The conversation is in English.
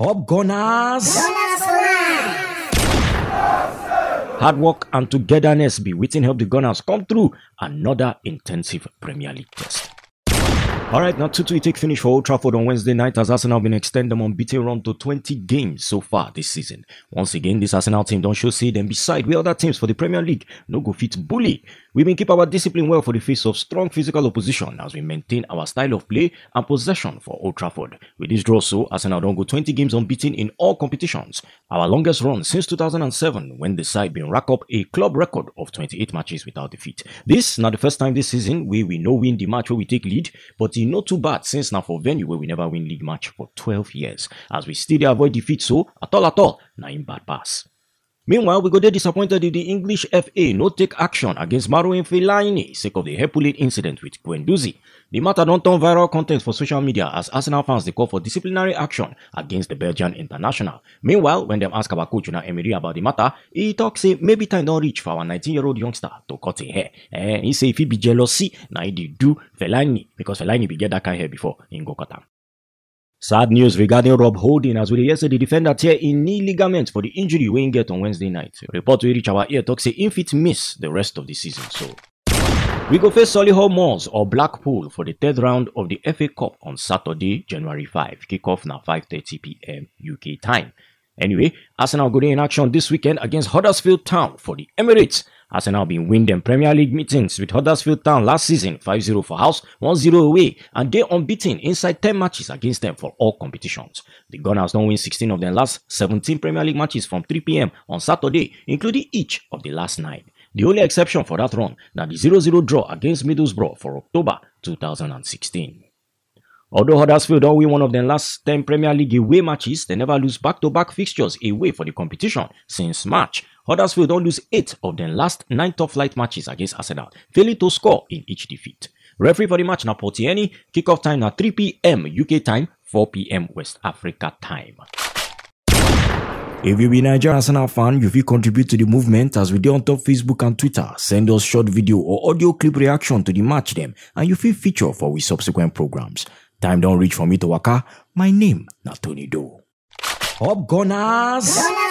Up Gunners! Hard work and togetherness be waiting help the Gunners come through another intensive Premier League test. All right, now 2 2 take finish for Old Trafford on Wednesday night as Arsenal been extend them unbeaten run to 20 games so far this season. Once again, this Arsenal team don't show see them beside where other teams for the Premier League no go fit bully. We been keep our discipline well for the face of strong physical opposition as we maintain our style of play and possession for Old Trafford. With this draw, so Arsenal don't go 20 games unbeaten in all competitions. Our longest run since 2007 when the side been rack up a club record of 28 matches without defeat. This not the first time this season where we know win the match where we take lead, but not too bad since now for venue where we never win league match for 12 years. As we still avoid defeat, so at all at all, now in bad pass. Meanwhile, we got disappointed if the English FA no take action against Marouane Fellaini sake of the Herculane incident with Guendouzi. The matter don't turn viral content for social media as Arsenal fans they call for disciplinary action against the Belgian international. Meanwhile, when them ask about coach Unai Emery about the matter, he talks say maybe time don't reach for our 19-year-old youngster to cut a hair. Eh, he say if he be jealousy, now he do Fellaini because Fellaini be get that kind of hair before in go cut. Sad news regarding Rob Holding as we hear say the defender tear in knee ligament for the injury we get on Wednesday night. Report we reach our ear talk say if it miss the rest of the season. So we go face Solihull Moors or Blackpool for the third round of the FA Cup on Saturday, January 5. Kickoff now 5:30 p.m. UK time. Anyway, Arsenal go in action this weekend against Huddersfield Town for the Emirates. Arsenal been win them Premier League meetings with Huddersfield Town last season 5-0 for house, 1-0 away, and they unbeaten inside 10 matches against them for all competitions. The Gunners don't win 16 of their last 17 Premier League matches from 3 p.m. on Saturday, including each of the last nine. The only exception for that run now the 0-0 draw against Middlesbrough for October 2016. Although Huddersfield don't win one of their last 10 Premier League away matches, they never lose back-to-back fixtures away for the competition since March. Huddersfield don't lose 8 of their last 9 top flight matches against Arsenal, failing to score in each defeat. Referee for the match now Paul Tierney, kickoff time now 3 p.m. UK time, 4 p.m. West Africa time. If you be Nigerian Arsenal fan, you will contribute to the movement as we do on top Facebook and Twitter. Send us short video or audio clip reaction to the match them and you feel feature for we subsequent programs. Time don't reach for me to waka. My name, not Tony Doe. Up Gunners!